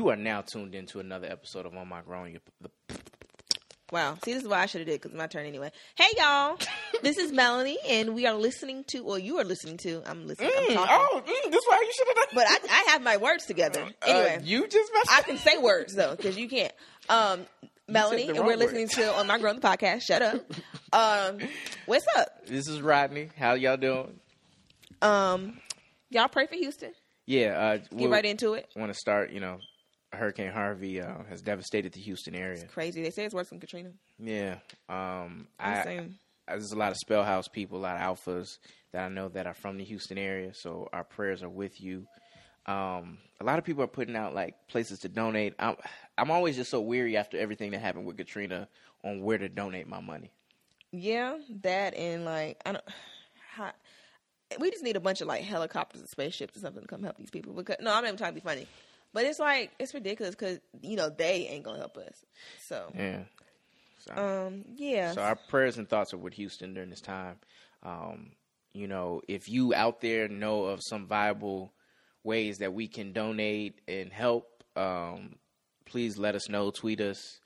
You are now tuned into another episode of On My Grown. Wow. See, this is why I should have did because it's my turn anyway. Hey, y'all. this is Melanie, and we are listening to, or you are listening to, I'm listening. I'm Mm, talking. oh, mm, this is why you should have done. But I, I have my words together. Anyway, Uh, you just messed I can say words, though, because you can't. Um, Melanie, and we're wrong listening to On My Grown the podcast. Shut up. Um, what's up? This is Rodney. How y'all doing? Um, y'all pray for Houston. Yeah, uh, Get we'll- right into it. want to start. You know, Hurricane Harvey uh, has devastated the Houston area. Crazy. They say it's worse than Katrina. Yeah, um, I'm I- there's a lot of Spellhouse people, a lot of alphas that I know that are from the Houston area. So our prayers are with you. Um, a lot of people are putting out like places to donate. I'm, I'm always just so weary after everything that happened with Katrina on where to donate my money. Yeah, that and like I don't. How, we just need a bunch of like helicopters and spaceships or something to come help these people. Because no, I'm not even trying to be funny, but it's like it's ridiculous because you know they ain't gonna help us. So, Yeah. So, um, yeah, so our prayers and thoughts are with Houston during this time. Um, you know, if you out there know of some viable ways that we can donate and help, um, please let us know. Tweet us,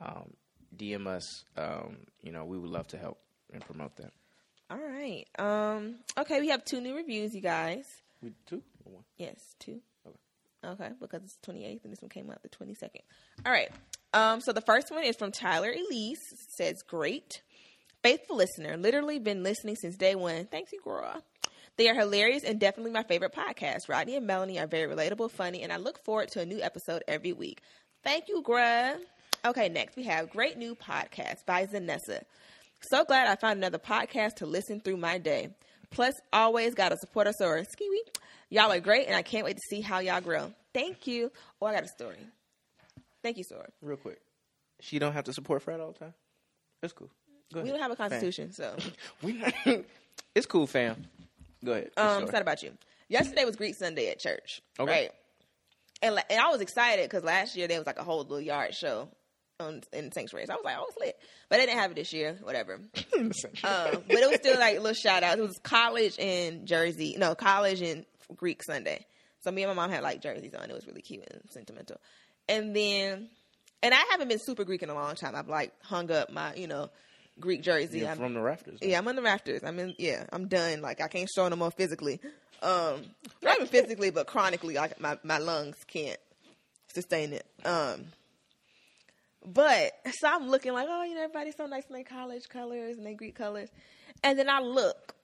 um, DM us. Um, you know, we would love to help and promote that. all right. Um, okay, we have two new reviews, you guys. We two or one? Yes, two. Okay. Because it's 28th and this one came out the 22nd. All right. Um, so the first one is from Tyler Elise. Says, great. Faithful listener. Literally been listening since day one. Thanks, you, girl. They are hilarious and definitely my favorite podcast. Rodney and Melanie are very relatable, funny, and I look forward to a new episode every week. Thank you, Gra. Okay, next we have Great New Podcast by Zanessa. So glad I found another podcast to listen through my day. Plus, always got to support us or skiwi. Y'all are great, and I can't wait to see how y'all grow. Thank you. Oh, I got a story. Thank you, Sora. Real quick. She don't have to support Fred all the time. It's cool. Go We ahead. don't have a constitution, so We, it's cool, fam. Go ahead. um, it's not about you. Yesterday was Greek Sunday at church, Okay. right? And and I was excited because last year there was like a whole little yard show on in Sanctuary. So I was like, oh, it's lit. But they didn't have it this year. Whatever. Um, but it was still like a little shout outs. It was college in Jersey. No, college and Greek Sunday. So me and my mom had like jerseys on. It was really cute and sentimental. And then, and I haven't been super Greek in a long time. I've like hung up my, you know, Greek jersey. You're I'm- from the rafters. yeah, I'm on the rafters. I'm in. Yeah, I'm done. Like I can't show no more physically. Um, not even physically, but chronically. Like my my lungs can't sustain it. Um, but so I'm looking like, oh, you know, everybody's so nice in their college colors and their Greek colors, and then I look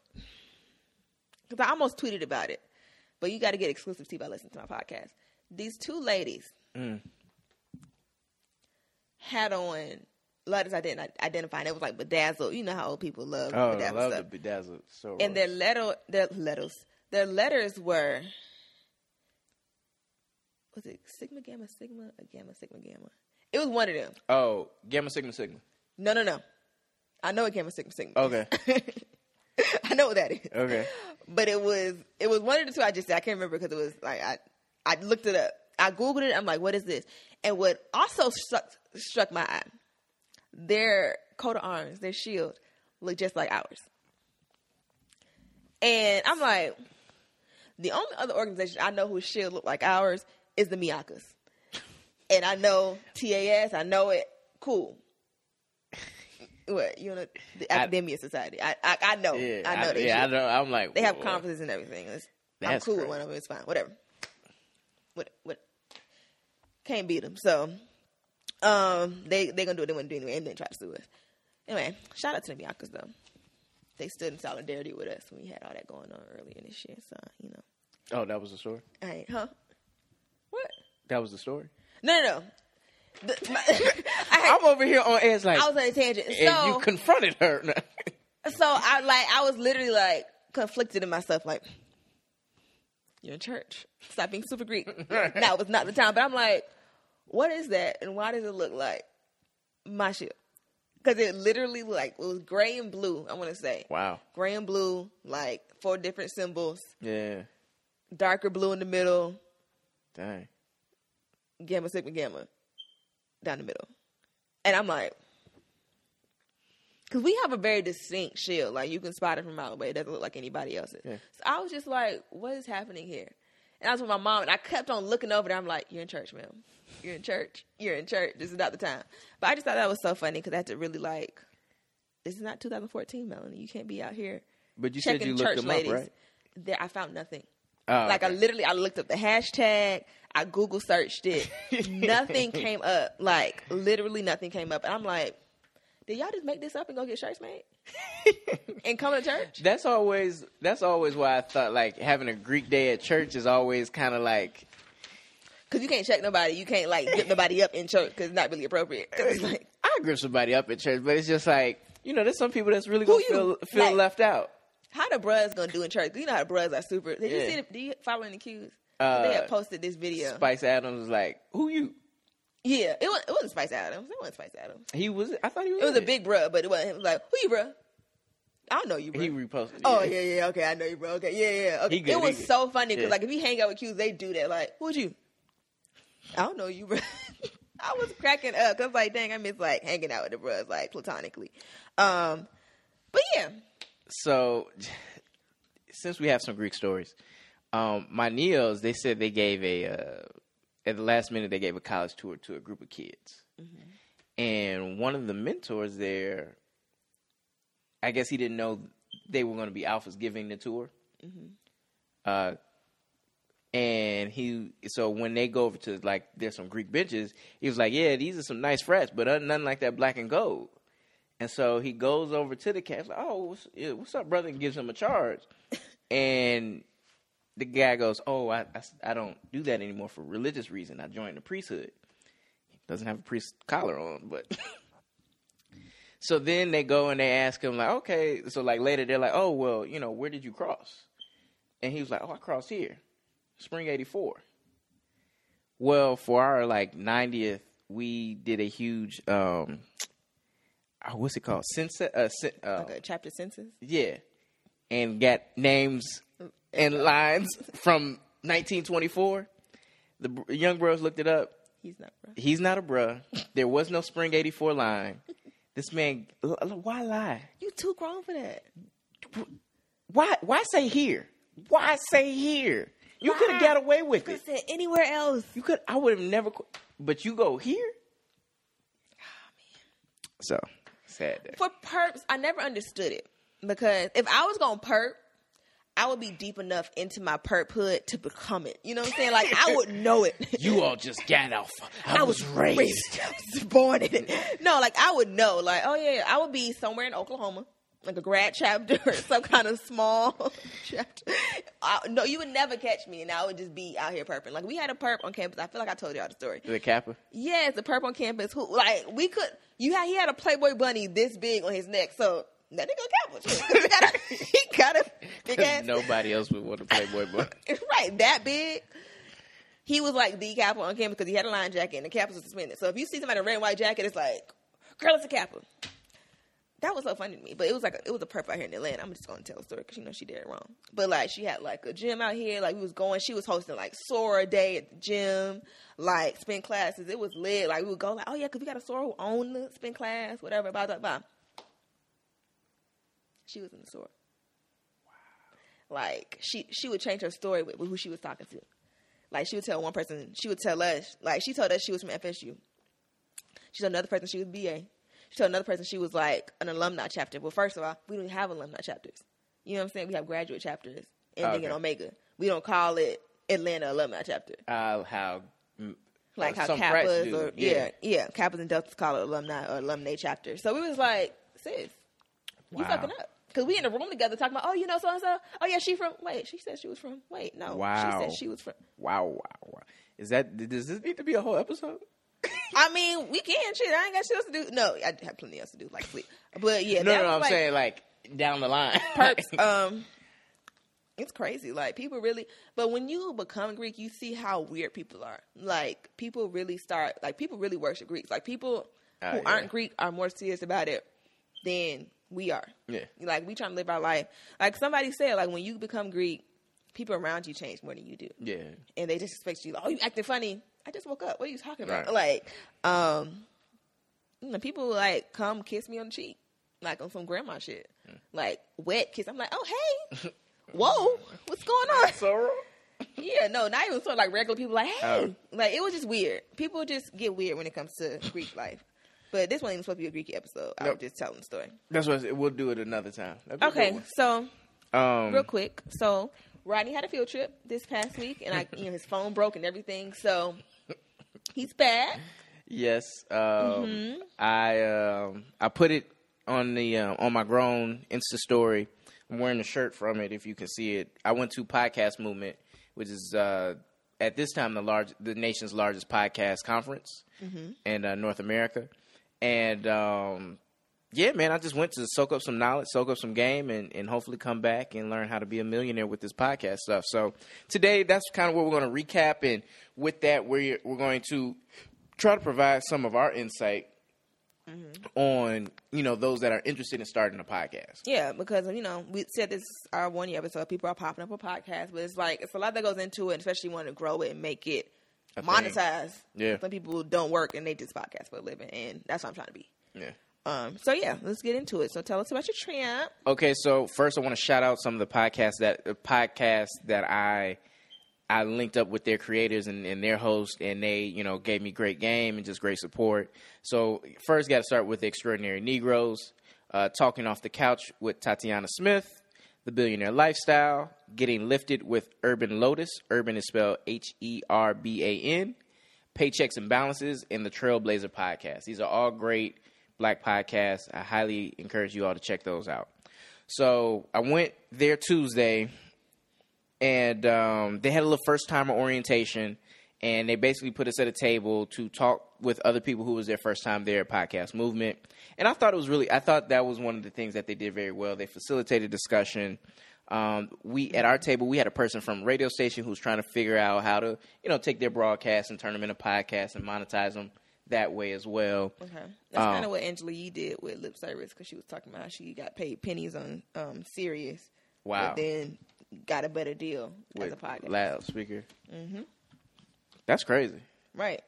because I almost tweeted about it, but you got to get exclusive tea by listening to my podcast. These two ladies Mm. had on letters I didn't identify, and it was like bedazzled. You know how old people love Oh, I bedazzled love stuff the bedazzled. So and their letter their letters their letters were was it sigma gamma sigma or gamma sigma gamma it was one of them oh, Gamma Sigma Sigma. no no no i know it gamma sigma sigma Okay. i know what that is Okay. But it was it was one of the two i just said i can't remember because it was like i i looked it up. I googled it. I'm like what is this? And what also struck struck my eye their coat of arms their shield look just like ours. And i'm like the only other organization i know whose shield look like ours is the miakas and i know tas i know it. Cool what you know the I- academia society i i, I know Yeah, i know they yeah, I know. I'm like They have whoa. conferences and everything. It's, I'm cool with one of them. It's fine. Whatever. What? What? Can't beat them. So, um, they they gonna do what they want to do anyway, and then try to sue us. Anyway, shout out to the Biancas though. They stood in solidarity with us when we had all that going on earlier this year. So you know, Oh, that was the story. I ain't, huh? What? That was the story. No, no, no. I, I'm over here on edge, like, I was on a tangent. and So you confronted her. so I like I was literally like conflicted in myself, like you're in church. Stop being super Greek. now was not the time, but I'm like, what is that, and why does it look like my shield? Because it literally like it was gray and blue. I want to say wow. gray and blue, like four different symbols, Yeah. darker blue in the middle, Dang. gamma sigma gamma down the middle, and I'm like. Cause we have a very distinct shield, like you can spot it from a mile away. It doesn't look like anybody else's. Yeah. So I was just like, "What is happening here?" And I was with my mom, and I kept on looking over there. I'm like, "You're in church, ma'am. You're in church. You're in church. This is not the time." But I just thought that was so funny because I had to really like. This is not 2014, Melanie. You can't be out here But you said checking you looked church them ladies. up, right? There, I found nothing. Oh, like I literally, I looked up the hashtag. I Google searched it. nothing came up. Like literally, nothing came up. And I'm like, did y'all just make this up and go get shirts made and come to church? That's always that's always why I thought like having a Greek day at church is always kind of like Because you can't check nobody. You can't like get nobody up in church because it's not really appropriate. it's like, I grip somebody up at church, but it's just like you know, there's some people that's really gonna feel feel Like- left out. How the bruhs gonna do in church? You know how the bruhs are super. Did you see? The, do you follow the cues? Uh, they had posted this video. Spice Adams was like, "Who you?" yeah, it was. It wasn't Spice Adams. It wasn't Spice Adams. He was. I thought he was. It was a big bruh, but it wasn't. It was like, who you, bruh? I don't know you, bruh. He reposted. Oh yeah, yeah, okay, I know you, bro. Okay, yeah, yeah. Okay. Good, it was so funny because Yeah. like if you hang out with Qs, they do that. Like, who's you? I don't know you, bro. I was cracking up I was like, dang, I miss like hanging out with the bros like platonically. Um, but yeah, So, since we have some Greek stories, um, my Neos they said they gave a uh, at the last minute they gave a college tour to a group of kids, and one of the mentors there, I guess he didn't know they were going to be alphas giving the tour. Uh, and he so when they go over to like there's some Greek benches, he was like, "Yeah, these are some nice frats, but nothing like that black and gold." And so he goes over to the cat, like, "Oh, what's, what's up, brother?" and gives him a charge. and the guy goes, "Oh, I, I, I don't do that anymore for religious reason. I joined the priesthood. He doesn't have a priest collar on, but." so then they go and they ask him like, "Okay." So like later they're like, "Oh, well, you know, where did you cross?" And he was like, "Oh, I crossed here, Spring '84." Well, for our like 90th, we did a huge um oh, what's it called? Census uh, uh like a chapter census. yeah. And got names and lines from 1924. The young bros looked it up. He's not, bro. He's not a bruh. There was no Spring 84 line. This man why lie? You too grown for that. Why why say here? Why say here? You could have got away with it. said anywhere else. You could. I would have never. But you go here. So sad. Day. For perps, I never understood it because if I was gonna perp, I would be deep enough into my perp hood to become it. You know what I'm saying? Like I would know it. You all just got off. I, was, raised. I was born in it. No, like I would know. Like, oh yeah, I would be somewhere in Oklahoma, like a grad chapter or some kind of small chapter. I, no, you would never catch me, and I would just be out here perping. Like we had a perp on campus. I feel like I told y'all the story. The Kappa. Yes, the perp on campus. Who like we could? You had he had a Playboy bunny this big on his neck, so that nigga Kappa. he got a, he got a big ass. Nobody else would want to Playboy but right, that big. He was like the Kappa on campus because he had a line jacket and the Kappa was suspended. So if you see somebody in a red and white jacket, it's like, girl, it's a Kappa. That was so funny to me, but it was like a, it was a perp out here in Atlanta. I'm just gonna tell the story because you know she did it wrong. But like she had like a gym out here. Like we was going. She was hosting like Sora Day at the gym. Like spin classes. It was lit. Like we would go like, oh yeah, because we got a Sora who owned the spin class, whatever. Blah blah blah. She was in the Sora. Like she she would change her story with, with who she was talking to. Like she would tell one person, she would tell us, like she told us she was from FSU. She told another person she was BA. She told another person she was like an alumni chapter. Well, first of all, we don't have alumni chapters. You know what I'm saying? We have graduate chapters ending in Omega. We don't call it Atlanta alumni chapter. uh, how mm, Like uh, how Kappas or yeah. yeah, Kappas and Deltas call it alumni or alumni chapter. So we was like, sis, you fucking up. Cause we in the room together talking about, oh, you know so and so. Oh yeah, she from. Wait, she said she was from. Wait, no, Wow. she said she was from. wow, wow, wow. Is that does this need to be a whole episode? I mean, we can shit. I ain't got shit else to do. No, I have plenty else to do, like sleep. But yeah, no, that no, I'm like saying like down the line. perps. Um, it's crazy. Like people really, but when you become Greek, you see how weird people are. Like people really start. Like people really worship Greeks. Like people Ah, who yeah. aren't Greek are more serious about it than we are. yeah. Like we trying to live our life. Like somebody said, like when you become Greek, people around you change more than you do Yeah. and they just expect you like, oh, you acting funny. I just woke up. What are you talking about? Right. Like, um, you know, people like come kiss me on the cheek, like on some grandma shit, Hmm. like wet kiss. I'm like, oh hey, whoa, what's going on? Sorrow. Yeah, no, not even sort of like regular people. Like, hey, Oh. like it was just weird. People just get weird when it comes to Greek life. But this wasn't even supposed to be a Greek episode. I was Nope. just telling the story. That's what I said. we'll do it another time. That'd be a Okay, so. Um, real quick, so Rodney had a field trip this past week, and I, you know, his phone broke and everything. So he's back. Yes, um, Mm-hmm. I um, I put it on the uh, on my grown Insta story. I'm wearing a shirt from it. If you can see it, I went to Podcast Movement, which is uh, at this time the large the nation's largest podcast conference Mm-hmm. in uh, North America, and um, yeah, man, I just went to soak up some knowledge, soak up some game, and, and hopefully come back and learn how to be a millionaire with this podcast stuff. So today, that's kind of what we're going to recap, and with that, we're we're going to try to provide some of our insight mm-hmm. on you know those that are interested in starting a podcast. Yeah, because you know we said this our one year episode. People are popping up a podcast, but it's like it's a lot that goes into it, especially want to grow it and make it A thing. monetize. Yeah. some people don't work and they just podcast for a living, and that's what I'm trying to be. Yeah. Um, so yeah, let's get into it. So tell us about your tramp. Okay, so first I want to shout out some of the podcasts that the podcasts that I I linked up with their creators and, and their host, and they you know gave me great game and just great support. So first, got to start with the Extraordinary Negroes, uh, talking off the couch with Tatiana Smith, the Billionaire Lifestyle, getting lifted with Herban Lotus. Herban is spelled H E R B A N. Paychecks and Balances, and the Trailblazer podcast. These are all great black podcasts. I highly encourage you all to check those out. So I went there Tuesday, and um, they had a little first timer orientation, and they basically put us at a table to talk with other people who was their first time there at Podcast Movement. And I thought it was really, I thought that was one of the things that they did very well. They facilitated discussion. Um, we at our table, we had a person from radio station who was trying to figure out how to, you know, take their broadcasts and turn them into podcasts and monetize them that way as well. Okay, that's Um, kind of what Angela Yee did with lip service because she was talking about how she got paid pennies on um Sirius. Wow. but then got a better deal as a With podcast. loudspeaker. Mm-hmm. That's crazy. Right.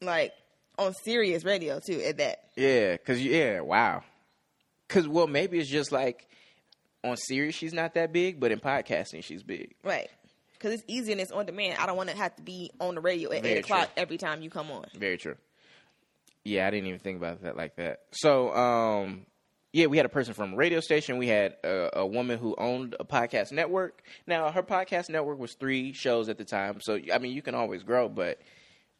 Like on Sirius radio too, at that. Yeah, cause you- yeah, wow. Cause well, maybe it's just like on Sirius she's not that big, but in podcasting she's big. Right. Because it's easy and it's on demand. I don't want to have to be on the radio at Very 8 o'clock every time you come on. Very true. Yeah, I didn't even think about that like that. So, um, yeah, we had a person from a radio station. We had a, a woman who owned a podcast network. Now, her podcast network was three shows at the time. So, I mean, you can always grow, but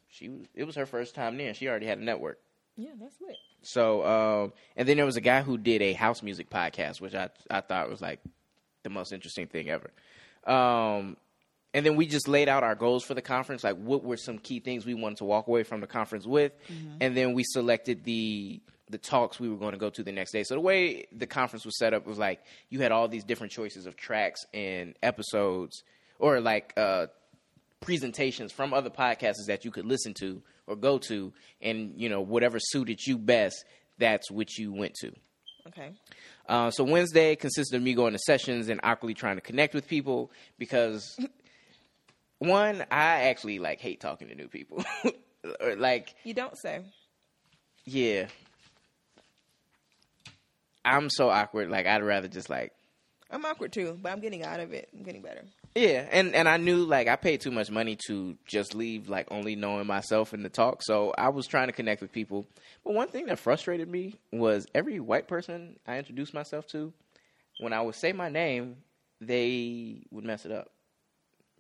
she was, it was her first time there. She already had a network. Yeah, that's lit. So, um, and then there was a guy who did a house music podcast, which I I thought was like the most interesting thing ever. Um, and then we just laid out our goals for the conference, like what were some key things we wanted to walk away from the conference with, and then we selected the the talks we were going to go to the next day. So the way the conference was set up was like you had all these different choices of tracks and episodes, or like uh, presentations from other podcasts that you could listen to or go to, and you know whatever suited you best, that's what you went to. Okay. Uh, so Wednesday consisted of me going to sessions and awkwardly trying to connect with people because one, I actually like hate talking to new people. or like, You don't say. yeah, I'm so awkward. Like, I'd rather just like I'm awkward too, but I'm getting out of it. I'm getting better. Yeah, and and I knew like I paid too much money to just leave like only knowing myself in the talk. So I was trying to connect with people. But one thing that frustrated me was every white person I introduced myself to, when I would say my name, they would mess it up.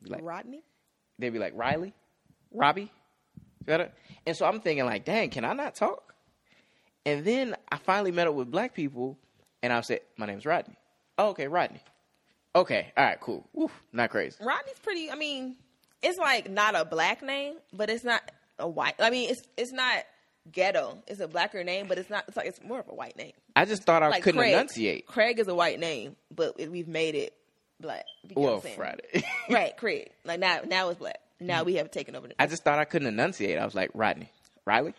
Be like Rodney? they'd be like Riley, Robbie? And so I'm thinking like, dang, can I not talk? And then I finally met up with black people, and I said, my name's Rodney. Oh, okay, Rodney. Okay, all right, cool. Woo, not crazy. Rodney's pretty. I mean, it's like not a black name, but it's not a white. I mean, it's it's not ghetto. It's a blacker name, but it's not. It's like it's more of a white name. I just thought I Like couldn't Craig. enunciate. Craig is a white name, but it, we've made it black. You Well, Friday. right? Craig. Like now, now it's black. Now we have taken over. The, I just thought I couldn't enunciate. I was like, Rodney. Riley?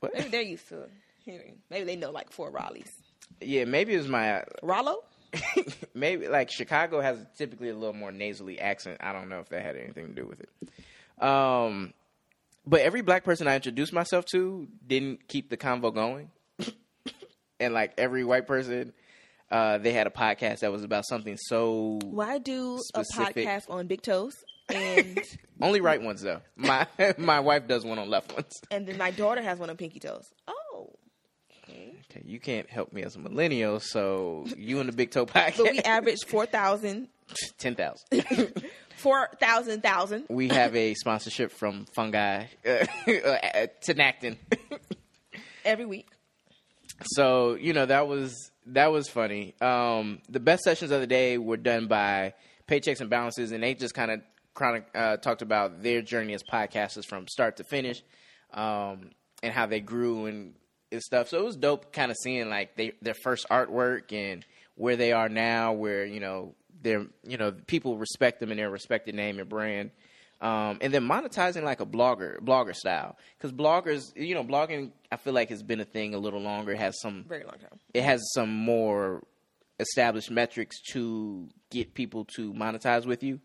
What? maybe they're used to hearing. Maybe they know like four Raleighs. Yeah, maybe it was my. Rollo. maybe like Chicago has typically a little more nasally accent. I don't know if that had anything to do with it. Um, but every black person I introduced myself to didn't keep the convo going, and like every white person, uh, they had a podcast that was about something so Why do Specific. a podcast on Big Toes? and Only right ones though. My my wife does one on left ones. and then my daughter has one on pinky toes. Oh, okay. You can't help me as a millennial, so you and the Big Toe But we podcast. average four thousand, Ten thousand. four thousand thousand. we have a sponsorship from Fungi uh, Tinactin. every week. so you know that was that was funny. Um, the best sessions of the day were done by Paychecks and Balances, and they just kind of chronic uh, talked about their journey as podcasters from start to finish, um, and how they grew and, stuff. So it was dope, kind of seeing like they their first artwork and where they are now, where you know they're you know people respect them and their respected name and brand. Um, and then monetizing like a blogger, blogger style, because bloggers, you know, blogging, I feel like has been a thing a little longer. It has some Very long time. it has some more established metrics to get people to monetize with you,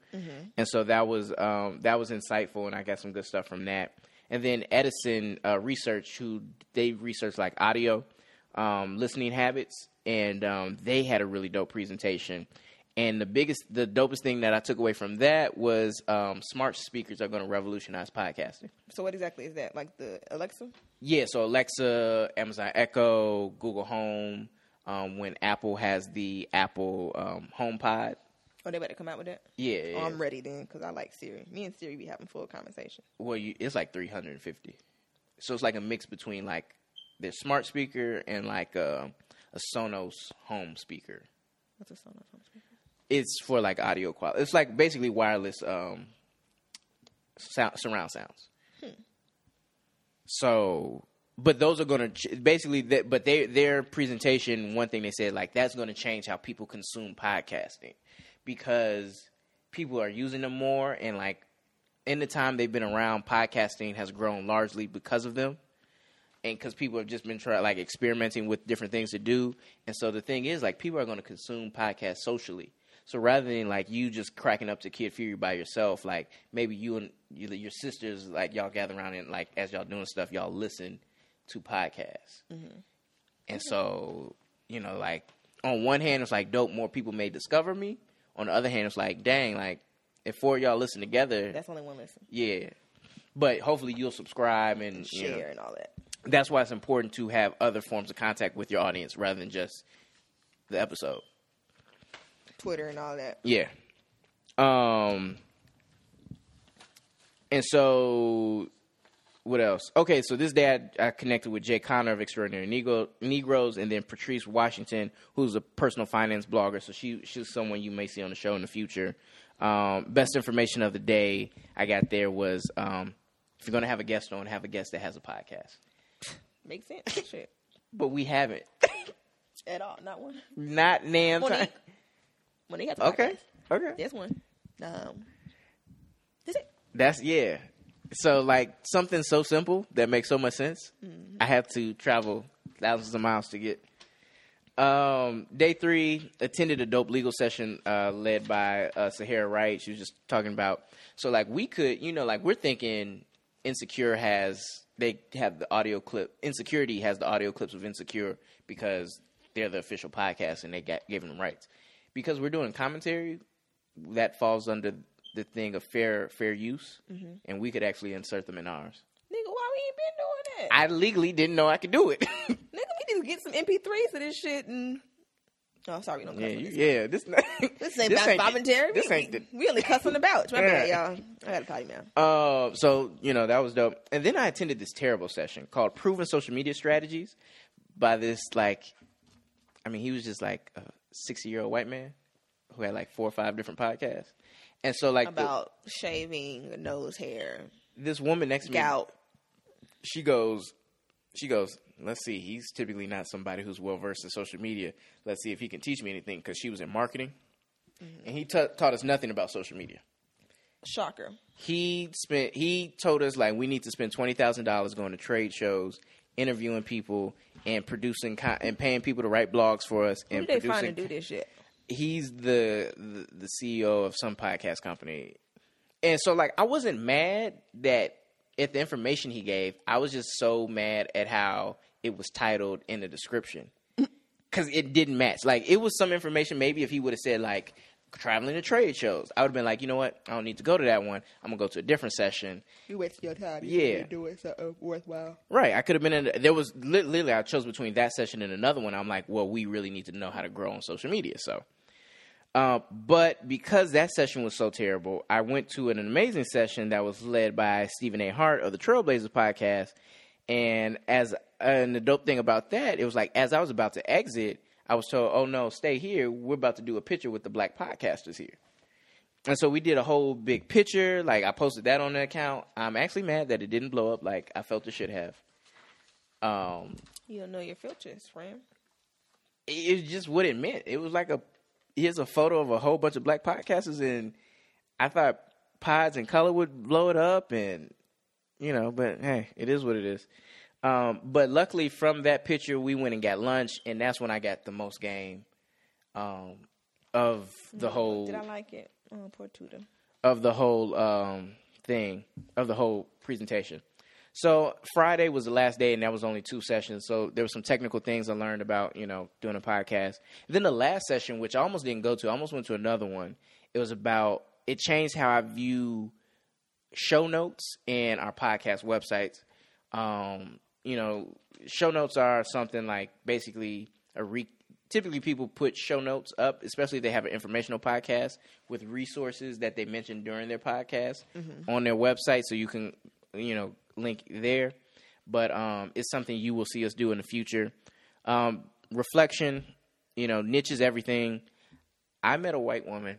and so that was um, that was insightful, and I got some good stuff from that. And then Edison uh, Research, who they researched like audio um, listening habits, and um, they had a really dope presentation. And the biggest, the dopest thing that I took away from that was um, smart speakers are going to revolutionize podcasting. So what exactly is that? Like the Alexa? Yeah, so Alexa, Amazon Echo, Google Home. Um, when Apple has the Apple um, HomePod, Oh, they better come out with that. yeah, Oh, I'm ready then, because I like Siri. Me and Siri be having full conversation. well, you, it's like 350. So it's like a mix between like their smart speaker and like a, a Sonos home speaker. What's a Sonos home speaker? It's for like audio quality. It's like basically wireless um, sound, surround sounds. So, but those are going to basically, th- but they their presentation. One thing they said like that's going to change how people consume podcasting because people are using them more and like in the time they've been around, podcasting has grown largely because of them. And because people have just been trying, like, experimenting with different things to do, and so the thing is, like, people are going to consume podcasts socially. So rather than like you just cracking up to Kid Fury by yourself, like maybe you and you, your sisters, like y'all gather around and like as y'all doing stuff, y'all listen to podcasts. Mm-hmm. And so you know, like on one hand, it's like dope, more people may discover me. On the other hand, it's like dang, like if four of y'all listen together, That's only one listen. yeah. But hopefully you'll subscribe and you know, Share and all that. that's why it's important to have other forms of contact with your audience rather than just the episode. Twitter and all that. Yeah. Um and so what else? Okay, so this day I, I connected with Jay Connor of Extraordinary Negro, Negroes and then Patrice Washington, who's a personal finance blogger. So she she's someone you may see on the show in the future. Um, best information of the day I got there was um, if you're gonna have a guest on, have a guest that has a podcast. Makes sense. Shit. But we haven't. At all. Not one. Not damn time. Monique. Monique has a Okay. podcast. Okay. There's one. Um, that's it. That's yeah. So like something so simple that makes so much sense. I have to travel thousands of miles to get. Um, day three attended a dope legal session uh, led by uh, Sahara Wright. She was just talking about so like we could you know like we're thinking Insecure has they have the audio clip. Insecuritea has the audio clips of Insecure because they're the official podcast and they got giving them rights. Because we're doing commentary, that falls under the thing of fair fair use, and we could actually insert them in ours. Nigga, why we ain't been doing that? I legally didn't know I could do it. Nigga, we need to get some MP3s of this shit and. Oh, sorry, we don't cuss yeah, this. yeah. This not, This ain't this about ain't commentary. This we, ain't the. we only cuss on the couch. My bad, y'all. I got a potty mouth. Uh, so you know that was dope. And then I attended this terrible session called "Proven Social Media Strategies" by this like, I mean, he was just like a sixty-year-old white man who had like four or five different podcasts. And so like the- About shaving, nose hair, this woman next to me, she goes, she goes, let's see, he's typically not somebody who's well versed in social media. Let's see if he can teach me anything because she was in marketing, mm-hmm. and he ta taught us nothing about social media. Shocker. He spent, he told us like we need to spend twenty thousand dollars going to trade shows, interviewing people, and producing con- and paying people to write blogs for us, Who and they find producing. to do this shit? He's the, the the CEO of some podcast company, and so like I wasn't mad that at the information he gave. I was just so mad at how it was titled in the description mm. because it didn't match. Like it was some information. Maybe if he would have said like traveling to trade shows. I would have been like, you know what? I don't need to go to that one. I'm gonna go to a different session. You wasted your time. You Yeah. doing something worthwhile. Right. I could have been in. There was literally I chose between that session and another one. I'm like, well, we really need to know how to grow on social media. So, uh, but because that session was so terrible, I went to an amazing session that was led by Stephen A. Hart of the Trailblazers podcast. And as and the dope thing about that, it was like as I was about to exit, I was told, "Oh no, stay here. We're about to do a picture with the black podcasters here." And so we did a whole big picture. Like I posted that on the account. I'm actually mad that it didn't blow up like I felt it should have. Um, you don't know your filters, friend. It's just what it meant. It was like a here's a photo of a whole bunch of black podcasters, and I thought pods and color would blow it up, and you know, but hey, it is what it is. Um, but luckily, from that picture, we went and got lunch, and that's when I got the most game um, of the No, whole Did I like it? Oh, poor Tudor. of the whole um, thing of the whole presentation. So Friday was the last day, and that was only two sessions. So there were some technical things I learned about, you know, doing a podcast. then the last session, which I almost didn't go to, I almost went to another one. It was about it changed how I view show notes and our podcast websites. Um, you know, show notes are something like basically a re- typically people put show notes up, especially if they have an informational podcast with resources that they mentioned during their podcast on their website, so you can you know link there. But um, it's something you will see us do in the future. Um, reflection, you know, niches everything. I met a white woman,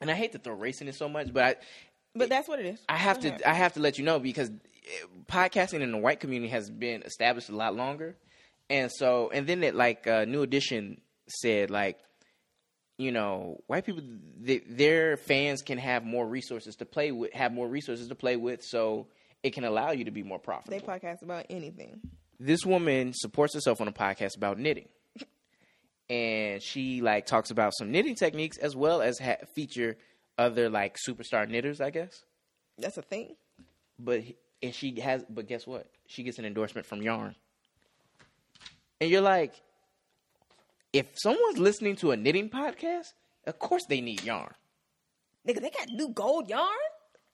and I hate to throw race in it so much, but I, But that's what it is. I have Go ahead. to I have to let you know because podcasting in the white community has been established a lot longer, and so and then it like uh, New Edition said like, you know, white people th- their fans can have more resources to play with, have more resources to play with, so it can allow you to be more profitable. They podcast about anything. this woman supports herself on a podcast about knitting. And she like talks about some knitting techniques as well as ha- feature other like superstar knitters, I guess. That's a thing. but and she has but guess what she gets an endorsement from yarn and you're like if someone's listening to a knitting podcast of course they need yarn Nigga, they got new gold yarn?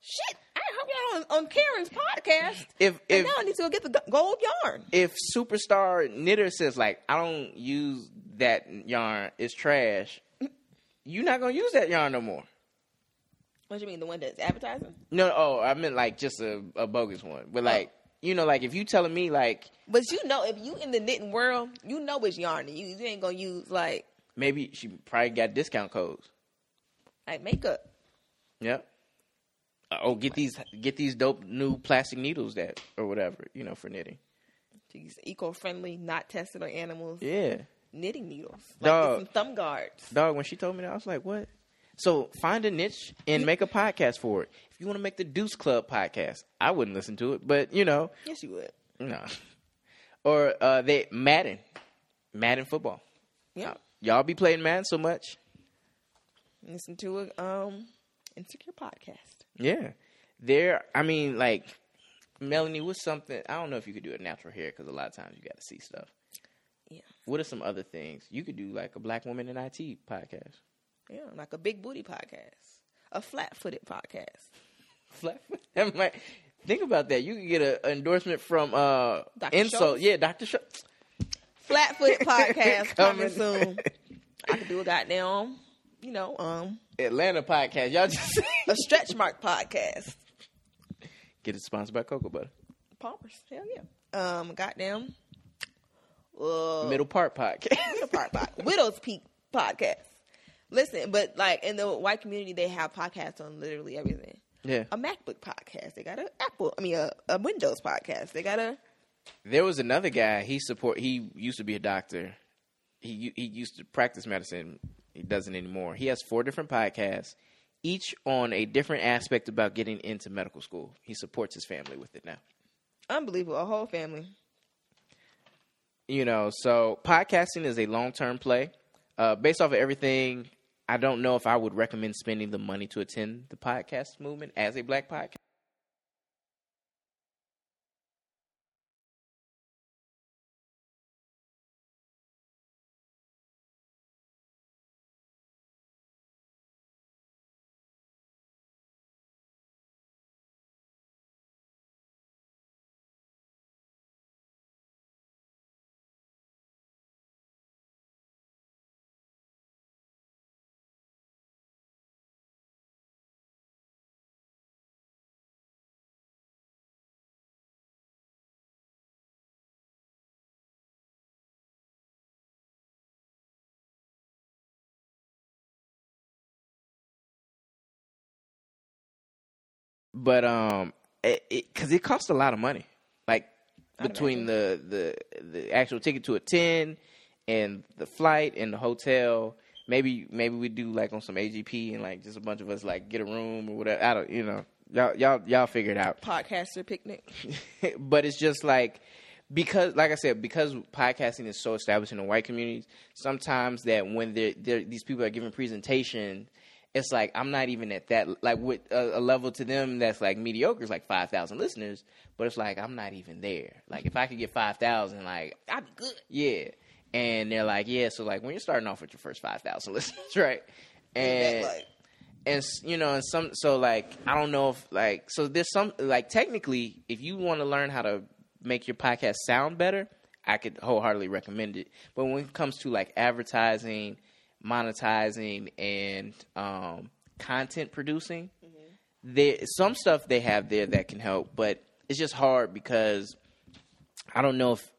Shit. I hope y'all on, on Karen's podcast. if if now I need to go get the gold yarn. if superstar knitter says like i don't use that yarn it's trash you're not gonna use that yarn no more What do you mean, the one that's advertising? no oh i meant like just a, a bogus one but like you know like if you telling me like But you know, if you in the knitting world, you know it's yarn to use. You ain't gonna use like maybe she probably got discount codes like makeup. Yep. Uh, Oh, get these get these dope new plastic needles that or whatever you know for knitting. These eco-friendly, not tested on animals Yeah, knitting needles. Like Dog. some thumb guards. dog. When she told me that, I was like, "What?" So find a niche and make a podcast for it. If you want to make the Deuce Club podcast, I wouldn't listen to it, but you know, Yes, you would. no. Or uh, they Madden, Madden football. Yeah. Y'all be playing Madden so much. Listen to a um insecure podcast. Yeah, there. I mean, like Melanie, what's something? I don't know if you could do a natural hair because a lot of times you got to see stuff. Yeah. What are some other things you could do, like a Black Woman in IT podcast? Yeah, like a big booty podcast, a flat-footed podcast. Flat. Like, think about that. You could get a- an endorsement from uh Dr. Insult. Schultz? Yeah, Doctor Schultz. Flat-footed podcast coming Coming. soon. I could do a goddamn, you know, um, Atlanta podcast. Y'all just a stretch mark podcast. get it sponsored by Cocoa Butter. Palmer's, hell yeah. Um, goddamn. Uh, Middle Part podcast. Middle part pod- Widow's Peak podcast. Listen, but like in the white community, they have podcasts on literally everything. yeah. A MacBook podcast. They got a Apple. I mean, a, a Windows podcast. They got a There was another guy. He support. He used to be a doctor. He he used to practice medicine. He doesn't anymore. He has four different podcasts, each on a different aspect about getting into medical school. He supports his family with it now. unbelievable. A whole family. You know, so podcasting is a long term play. Uh, based off of everything, I don't know if I would recommend spending the money to attend the podcast movement as a black podcast. But um, because it, 'cause it costs a lot of money, like between the the the actual ticket to attend and the flight and the hotel. Maybe maybe we do like on some AGP and like just a bunch of us like get a room or whatever. I don't, you know, y'all y'all y'all figure it out. Podcaster picnic. but it's just like because like I said, because podcasting is so established in the white communities, sometimes that when they're, they're these people are giving presentation, it's like I'm not even at that like with a, a level to them that's like mediocre is like five thousand listeners, but it's like I'm not even there. Like if I could get five thousand, like I'd be good. yeah, and they're like yeah, so like when you're starting off with your first five thousand listeners, right? And like, and you know, and some so like I don't know if like so there's some like technically if you want to learn how to make your podcast sound better, I could wholeheartedly recommend it. But when it comes to like advertising, monetizing, and um, content producing, there some stuff they have there that can help, but it's just hard because I don't know if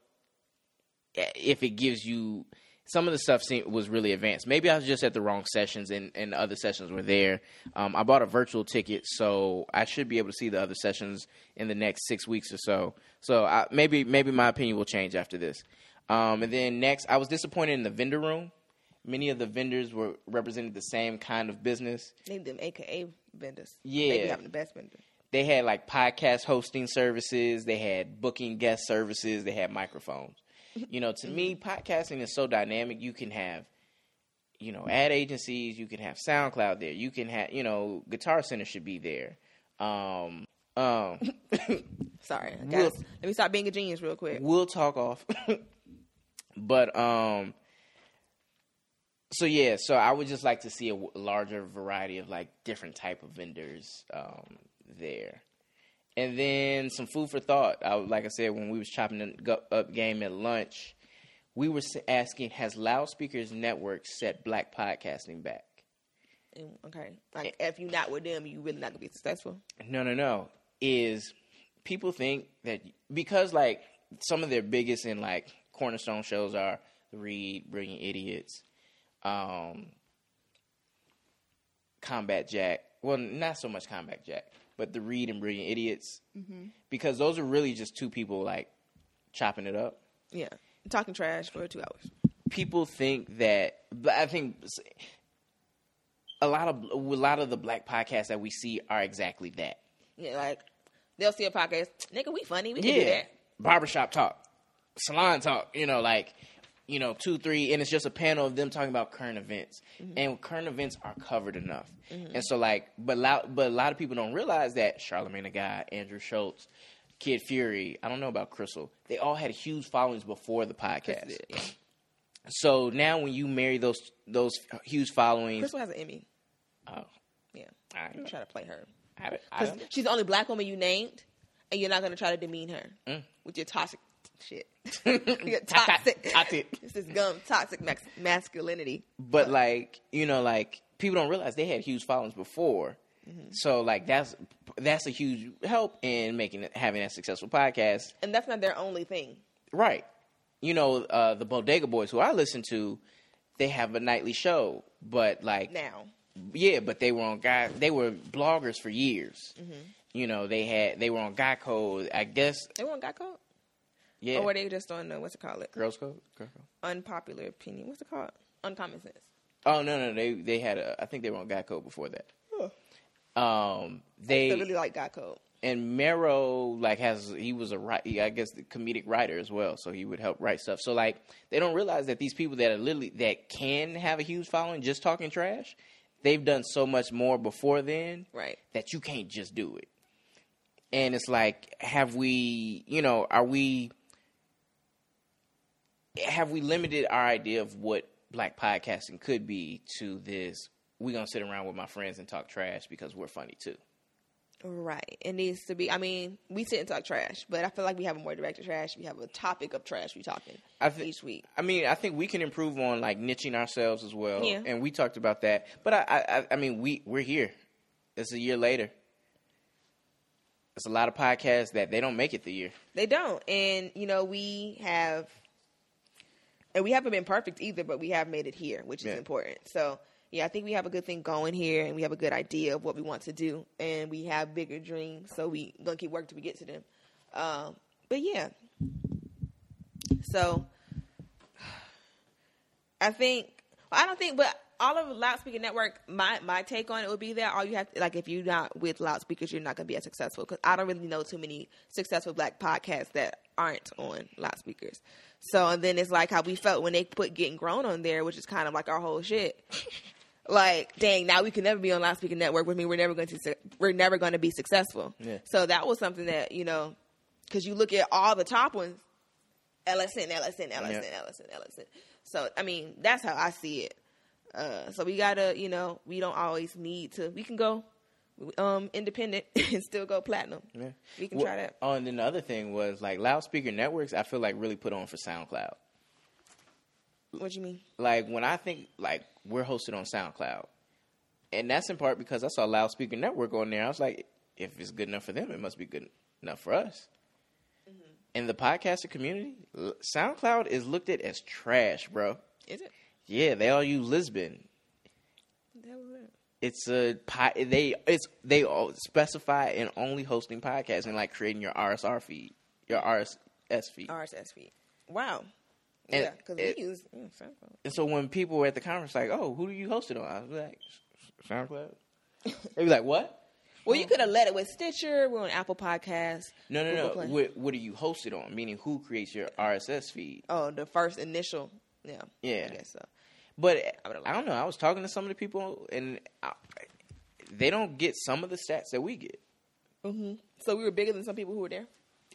if it gives you some of the stuff seemed, was really advanced. Maybe I was just at the wrong sessions and, and other sessions were there. Um, I bought a virtual ticket, so I should be able to see the other sessions in the next six weeks or so. So I, maybe maybe my opinion will change after this. Um, and then next, I was disappointed in the vendor room. Many of the vendors were represented the same kind of business. name them AKA vendors. Yeah. They be having the best vendors. They had like podcast hosting services, they had booking guest services, they had microphones. You know, to me, podcasting is so dynamic. You can have, you know, ad agencies, you can have SoundCloud there, you can have, you know, Guitar Center should be there. Um, um, Sorry, I We'll- guys. Let me stop being a genius real quick. we'll talk off. but um so yeah, so I would just like to see a larger variety of like different type of vendors um there. And then some food for thought. I, like I said when we was chopping the up game at lunch, we were asking has Loudspeakers Network set black podcasting back? Okay, like if you're not with them, you really not gonna be successful. No, no, no. Is people think that because like some of their biggest and like cornerstone shows are The Read, Brilliant Idiots, um, Combat Jack. Well, not so much Combat Jack, but The Read and Brilliant Idiots, because those are really just two people like chopping it up. Yeah, talking trash for two hours. People think that, but I think a lot of a lot of the black podcasts that we see are exactly that. Yeah, like they'll see a podcast, nigga. We funny. We can do yeah, that. barbershop talk, salon talk. You know, like you know, two, three, and it's just a panel of them talking about current events, and current events are covered enough. And so, like, but lot, but a lot of people don't realize that Charlamagne tha God, Andrew Schulz, Kid Fury. I don't know about Crissle. They all had huge followings before the podcast. So now, when you marry those those huge followings, Crissle has an Emmy. oh, Yeah, I, I'm trying to play her I, I she's the only black woman you named, and you're not gonna try to demean her Mm. with your toxic shit. Toxic. Toxic. This is gum toxic max- masculinity. but like you know like people don't realize they had huge followings before so like that's that's a huge help in making it having a successful podcast And that's not their only thing. right you know uh the bodega boys who i listen to they have a nightly show but like Now, yeah but they were on guy they were bloggers for years Mm-hmm. you know they had they were on guy code i guess everyone got caught, yeah or were they just on uh, what's it called? It girls code Girl code unpopular opinion. What's it called? Uncommon sense. oh no no they they had a i think they were on guy code before that um they really like code. and Mero like has he was a I guess the comedic writer as well, so he would help write stuff. So like they don't realize that these people that are literally that can have a huge following just talking trash, they've done so much more before then Right. that you can't just do it. And it's like, have we, you know, are we, have we limited our idea of what black podcasting could be to this? We're gonna sit around with my friends and talk trash because we're funny too. Right. It needs to be. I mean, we sit and talk trash, but I feel like we have a more directed trash. We have a topic of trash we talking I thi- each week. I mean, I think we can improve on like niching ourselves as well. Yeah. And we talked about that. But I, I, I- I mean, we we're here. It's a year later. It's a lot of podcasts that they don't make it the year. They don't, and you know we have, and we haven't been perfect either, but we have made it here, which is Yeah. important. So yeah, I think we have a good thing going here, and we have a good idea of what we want to do, and we have bigger dreams. So we gonna keep working till we get to them. Um, but yeah, so I think I don't think, but all of loudspeaker network. My my take on it would be that all you have to, like if you're not with loudspeakers, you're not gonna be as successful. Because I don't really know too many successful black podcasts that aren't on loudspeakers. So and then it's like how we felt when they put getting grown on there, which is kind of like our whole shit. like, dang, now we can never be on loudspeaker network. With me, we're never going to we're never going to be successful. Yeah. So that was something that you know, because you look at all the top ones, LSN, LSN, LSN, Yeah. LSN, LSN. So I mean, that's how I see it. Uh, so we gotta, you know, we don't always need to. We can go um, independent and still go platinum. Yeah. We can Well, try that. Oh, and then the other thing was like loudspeaker networks. I feel like really put on for SoundCloud. What do you mean? Like when I think like we're hosted on SoundCloud, and that's in part because I saw loudspeaker network on there. I was like, if it's good enough for them, it must be good enough for us. Mm-hmm. In the podcaster community, SoundCloud is looked at as trash, bro. Is it? Yeah, they all use Libsyn. What the hell is that? It's a they it's they all specify in only hosting podcasts and like creating your RSR feed, your RSS feed. RSS feed. Wow. And yeah, because we use yeah, SoundCloud. And so when people were at the conference, like, "Oh, who do you host it on?" I was like, "SoundCloud." they be like, "What?" Well, you could have let it with Stitcher. We're on Apple Podcasts. No, no, Google no. What, what do you host it on? Meaning, who creates your RSS feed? Oh, the first initial. Yeah. Yeah. I guess so. But I don't know. I was talking to some of the people, and I, they don't get some of the stats that we get. hmm So we were bigger than some people who were there.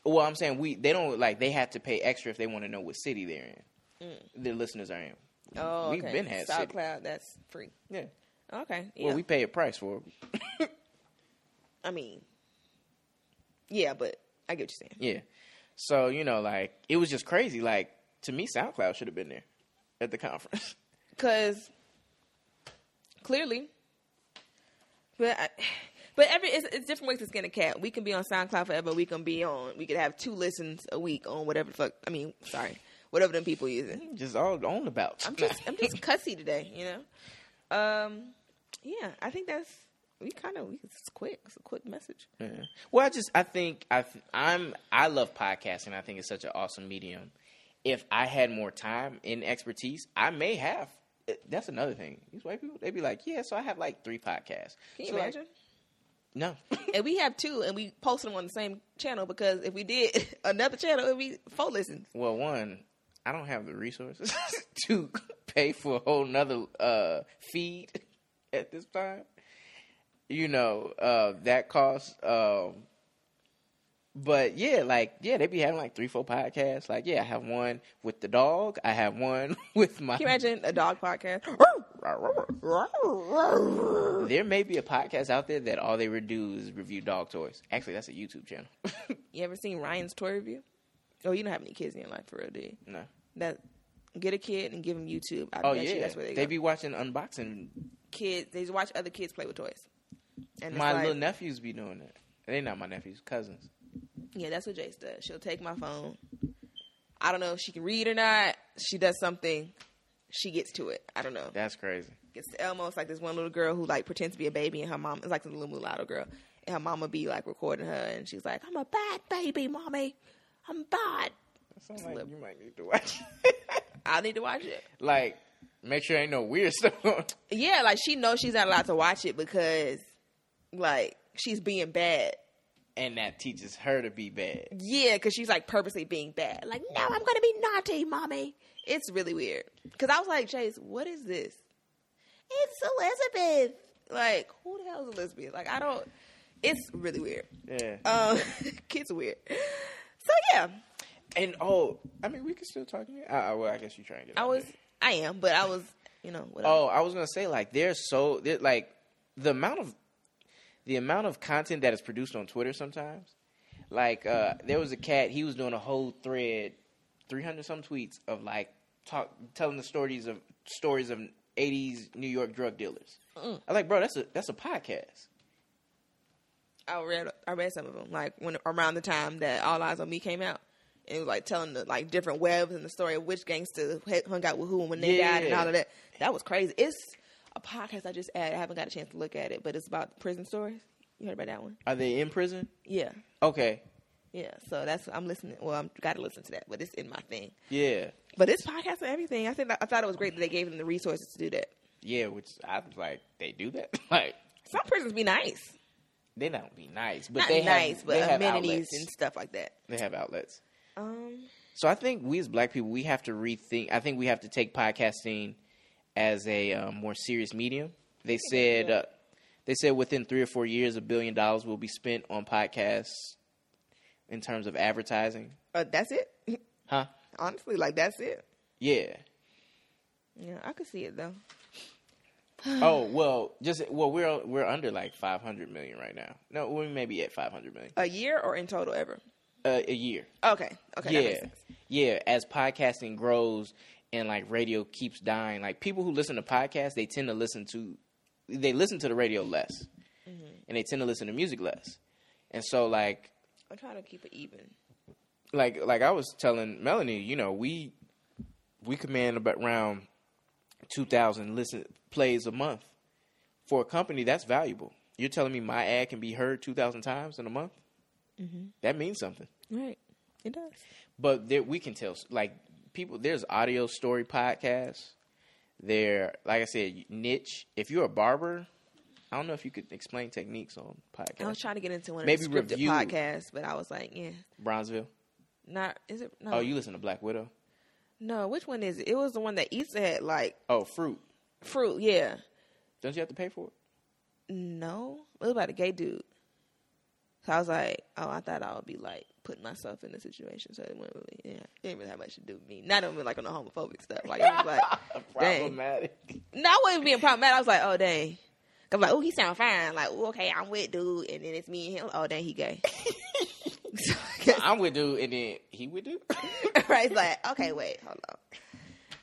Well, I'm saying we they don't like they have to pay extra if they want to know what city they're in. Their listeners are in. Oh, We've okay. been had city. SoundCloud. That's free. Yeah. Okay. Yeah. Well, we pay a price for it. I mean, yeah, but I get what you're saying. Yeah. So, you know, like, it was just crazy. Like, to me, SoundCloud should have been there at the conference. because clearly, but I, but every it's, it's different ways to skin a cat. We can be on SoundCloud forever. We can be on. We could have two listens a week on whatever the fuck. I mean, sorry, whatever them people using. just all on about. I'm just I'm just cussy today, you know. Um, yeah, I think that's we kind of it's quick. It's a quick message. Yeah. Well, I just, I think, I, I'm, I love podcasting. I think it's such an awesome medium. If I had more time and expertise, I may have. That's another thing. These white people, they be like, yeah, so I have like three podcasts. Can you So, like, imagine? no. and we have two, and we post them on the same channel because if we did another channel, it'd be four listens. Well, one, I don't have the resources to pay for a whole nother uh, feed at this time. You know, uh, that costs. Um, but yeah, like yeah, they be having like three, four podcasts. Like yeah, I have one with the dog. I have one with my. Can you imagine a dog podcast? There may be a podcast out there that all they would do is review dog toys. Actually, that's a YouTube channel. You ever seen Ryan's toy review? Oh, you don't have any kids in your life for real, do you? no. That get a kid and give them YouTube. I Oh yeah, that's where they, they go. be watching unboxing. kids. They just watch other kids play with toys. And My like- little nephews be doing that. They not my nephews, cousins. Yeah, that's what Jace does. She'll take my phone. I don't know if she can read or not. She does something. She gets to it. I don't know. That's crazy. Gets to Elmo. It's like this one little girl who like pretends to be a baby, and her mom is like a little mulatto girl, and her mama be like recording her, and she's like, "I'm a bad baby, mommy. I'm bad." That sounds like you might need to watch. It. I need to watch it. like, make sure ain't no weird stuff. Yeah, like she knows she's not allowed to watch it because, like, she's being bad. And that teaches her to be bad. Yeah, because she's like purposely being bad. Like, no, I'm gonna be naughty, mommy. It's really weird. Because I was like, Chase, what is this? It's Elizabeth. Like, who the hell is Elizabeth? Like, I don't. It's really weird. Yeah. Um, kids are weird. So yeah, and oh, I mean, we can still talk. Uh, well, I guess you trying to get. I was, there. I am, but I was, you know, whatever. Oh, I was gonna say like they're so they're, like the amount of the amount of content that is produced on Twitter sometimes. Like uh, there was a cat. He was doing a whole thread, three hundred some tweets of like talk telling the stories of stories of eighties New York drug dealers. Mm. I'm like, bro, that's a that's a podcast. I read, I read some of them. Like when around the time that All Eyez on Me came out, and it was like telling the like different webs and the story of which gangster hung out with who and when they died and all of that. That was crazy. It's a podcast I just added. I haven't got a chance to look at it, but it's about prison stories. You heard about that one? Are they in prison? Yeah, Okay. yeah. So that's I'm listening. Well, I'm got to listen to that, but it's in my thing. Yeah. But it's podcast and everything. I think I thought it was great that they gave them the resources to do that. Yeah, which I was like, they do that? like, Some prisons be nice, they don't be nice, but not they nice, have, but they amenities outlets. and stuff like that. They have outlets. Um, So I think we as black people, we have to rethink. I think we have to take podcasting as a um, more serious medium. They said uh, they said within three or four years, a billion dollars will be spent on podcasts in terms of advertising. uh, that's it. Huh? Honestly, like that's it. Yeah. Yeah, I could see it though. oh well, just well we're we're under like five hundred million right now. No, we may be at five hundred million A year or in total ever? uh, a year. Okay, okay, yeah, yeah. As podcasting grows and like radio keeps dying, like people who listen to podcasts, they tend to listen to they listen to the radio less, Mm-hmm. and they tend to listen to music less. And so, like, I'm trying to keep it even. like, like I was telling Melanie, you know, we we command about around two thousand listen plays a month for a company. That's valuable. You're telling me my ad can be heard two thousand times in a month? Mm-hmm. That means something. Right, it does. but there we can tell like people there's audio story podcasts there like i said niche if you're a barber i don't know if you could explain techniques on podcasts. I was trying to get into one of Maybe the scripted review- podcasts, but I was like, yeah, bronzeville not. Is it? No, oh you listen to black widow no. Which one is it? It was the one that Issa had like oh fruit fruit. Yeah, don't you have to pay for it no, it was about a gay dude. So I was like, oh, I thought I would be like putting myself in a situation, so it went really, yeah, it didn't really have much to do with me. Not even like on the homophobic stuff. Like it was like, dang. problematic No, I wasn't being problematic. I was like, oh dang. I'm like, oh, he sound fine. Like, ooh, okay, I'm with dude, and then it's me and him. Oh, dang, he gay. So, i'm with dude and then he with dude right? It's like, okay, wait, hold on.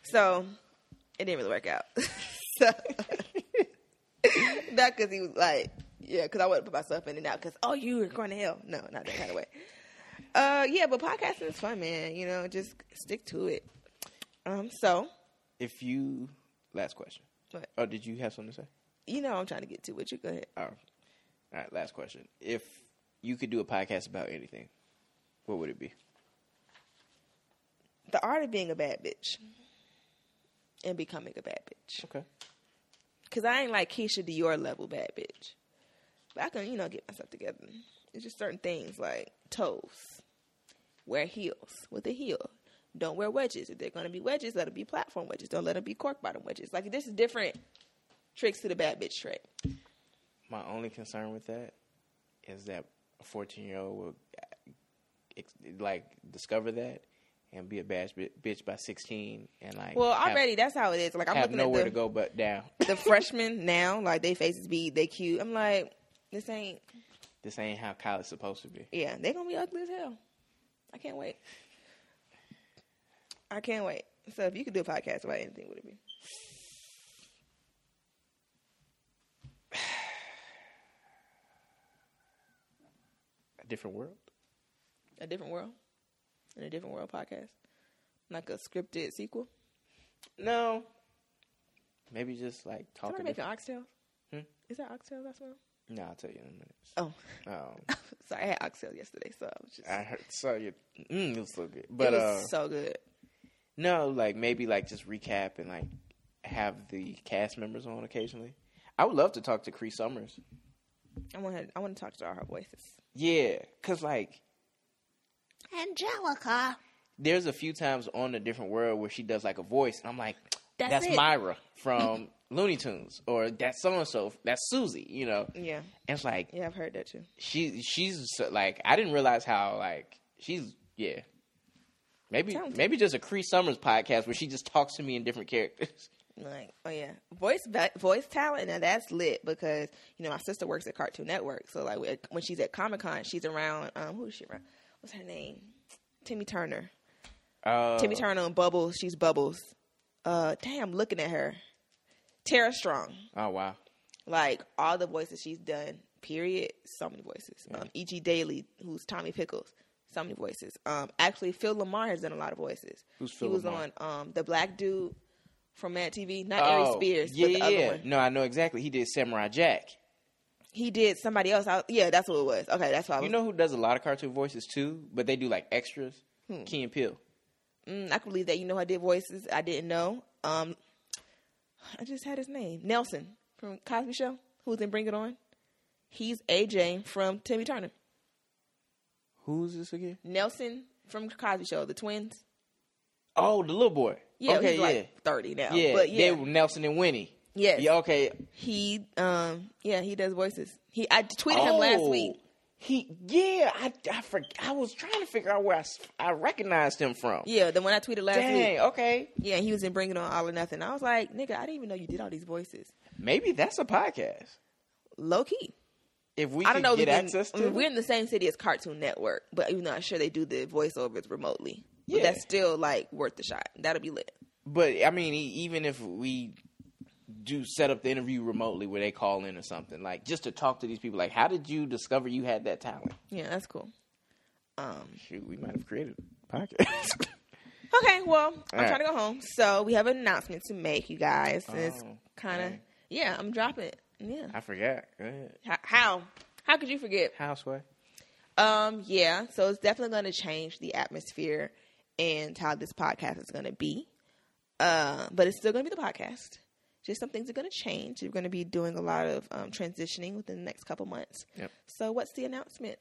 So it didn't really work out. so not because he was like, yeah, because I wouldn't put myself in and out. Because oh, you are going to hell. No, not that kind of way. Uh, yeah, but podcasting is fun, man. You know, just stick to it. Um, so if you last question What? oh did you have something to say you know, I'm trying to get to it. You go ahead. oh. all right last question if you could do a podcast about anything what would it be The art of being a bad bitch and becoming a bad bitch. okay Cause I ain't like Keisha Dior level bad bitch, but I can you know get myself together. It's just certain things like toes, wear heels with a heel. Don't wear wedges. If they're gonna be wedges, let them be platform wedges. Don't let them be cork bottom wedges. Like this is different tricks to the bad bitch trick. My only concern with that is that a 14 year old will uh, like discover that and be a bad bitch by 16 and like Well, have, already that's how it is. Like I'm have looking nowhere at to go but down. the freshmen now, like they faces be they cute. I'm like, this ain't. this ain't how college supposed to be. Yeah, they gonna be ugly as hell. I can't wait. I can't wait. So if you could do a podcast about anything, would it be? A different world. A different world, in a different world podcast, like a scripted sequel. No. Maybe just like talk. Can I make an different- oxtail? Hmm? Is that oxtail? That's one. No, I'll tell you in a minute. Oh, Um, sorry, I had oxtail yesterday, so I was just. I heard saw you. Mm, it was so good, it but was uh, so good. no, like maybe like just recap and like have the cast members on occasionally. I would love to talk to Cree Summers. I want to. I want to talk to all her voices. Yeah, cause like Angelica. there's a few times on a different world where she does like a voice, and I'm like, That's that's. Myra from Looney Tunes, or that's so and so, that's Susie, you know. Yeah, And it's like yeah, I've heard that too. she she's so, like I didn't realize how like she's yeah. Maybe Talented. maybe just a Cree Summers podcast where she just talks to me in different characters. Like, oh yeah, voice voice talent. Now that's lit because you know my sister works at Cartoon Network, so like when- she's at Comic Con, she's around. Um, who is she around? What's her name? Timmy Turner. Uh, Timmy Turner and Bubbles. She's Bubbles. Uh, damn, looking at her. Tara Strong. Oh wow. Like all the voices she's done. Period. So many voices. Um, E.G. Daily, who's Tommy Pickles. So many voices. Um, actually, Phil LaMarr has done a lot of voices. Who's Phil he was LaMarr? on um the black dude from Mad TV, not Ari Oh, Spears, Yeah, but the other yeah. one. No, I know exactly. He did Samurai Jack. He did somebody else. I, yeah, that's what it was. Okay, that's what I was. You know who does a lot of cartoon voices too, but they do like extras? Hmm. Key and Peele. Mm, I can believe that. You know, I did voices. I didn't know. Um, I just had his name, Nelson from Cosby Show, who's in Bring It On. He's AJ from Timmy Turner. Who's this again? Nelson from Cosby Show, the twins. Oh, the little boy. Yeah, okay, he's yeah. like thirty now. yeah, but yeah, they were Nelson and Winnie. Yes. Yeah, okay. he um yeah he does voices. He I tweeted him last Oh, week. He, yeah, I, I, for, I was trying to figure out where I, I recognized him from. Yeah, the one I tweeted last Dang, week. okay. Yeah, he was in Bring It On All or Nothing. I was like, nigga, I didn't even know you did all these voices. Maybe that's a podcast. Low key. If we I don't know. get access I to mean, it. we're in the same city as Cartoon Network, but even though I'm sure they do the voiceovers remotely. But Yeah. that's still like worth the shot. That'll be lit. But I mean, even if we do set up the interview remotely where they call in or something, like just to talk to these people, like how did you discover you had that talent? Yeah, that's cool. Um, Shoot, we might have created a podcast. okay, well, I'm All trying to go home, so we have an announcement to make, you guys. And it's Oh, kind of yeah, I'm dropping it. Yeah, I forgot. Go. H- how how could you forget? Houseway. Um, yeah, so it's definitely going to change the atmosphere and how this podcast is going to be. Uh, but it's still going to be the podcast. Just some things are going to change. You're going to be doing a lot of um, transitioning within the next couple months. Yep. So, what's the announcement?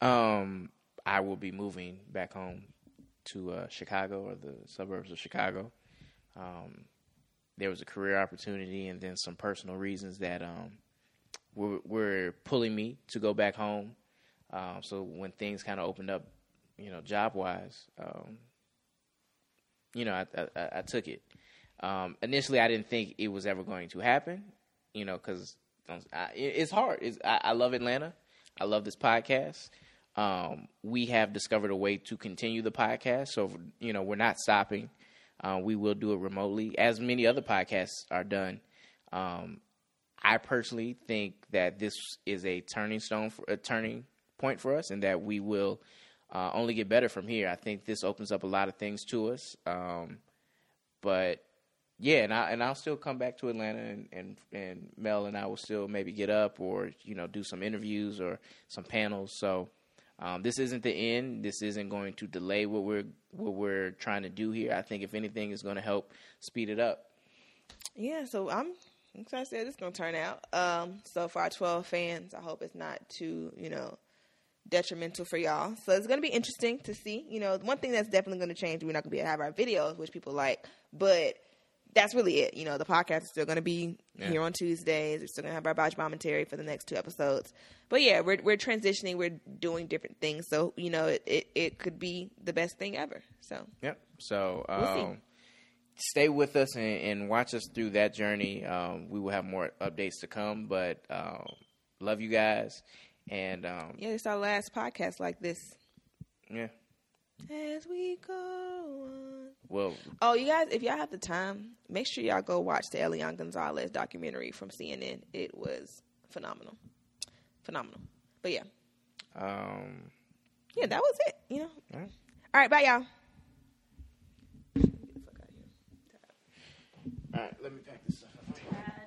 Um, I will be moving back home to uh, Chicago or the suburbs of Chicago. Um, there was a career opportunity and then some personal reasons that um, were, were pulling me to go back home. Um, so when things kind of opened up, you know, job wise, um, you know, I, I, I took it. Um, initially, I didn't think it was ever going to happen, you know, because it's hard. It's, I, I love Atlanta. I love this podcast. Um, we have discovered a way to continue the podcast, so you know we're not stopping. Uh, we will do it remotely, as many other podcasts are done. Um, I personally think that this is a turning stone, for, a turning point for us, and that we will uh, only get better from here. I think this opens up a lot of things to us. Um, but yeah, and I and I'll still come back to Atlanta, and, and and Mel and I will still maybe get up or you know do some interviews or some panels. So um, this isn't the end. This isn't going to delay what we're what we're trying to do here. I think if anything, is going to help speed it up. Yeah, so I'm excited this is going to turn out. Um, so, for our 12 fans, I hope it's not too, you know, detrimental for y'all. So, it's going to be interesting to see. You know, one thing that's definitely going to change, we're not going to be able to have our videos, which people like, but that's really it. You know, the podcast is still going to be Yeah. here on Tuesdays. We're still going to have our Botch commentary for the next two episodes. But yeah, we're we're transitioning. We're doing different things. So you know, it it, it could be the best thing ever. So Yep. So We'll see. um, stay with us and, and watch us through that journey. Um, we will have more updates to come, but um, love you guys, and um, yeah, it's our last podcast like this. yeah. As we go on. Well, Oh, you guys, if y'all have the time, make sure y'all go watch the Elian Gonzalez documentary from CNN. It was phenomenal. Phenomenal. But yeah. um, Yeah, that was it. You know. all right. All right, bye y'all. all right. Let me pack this stuff up.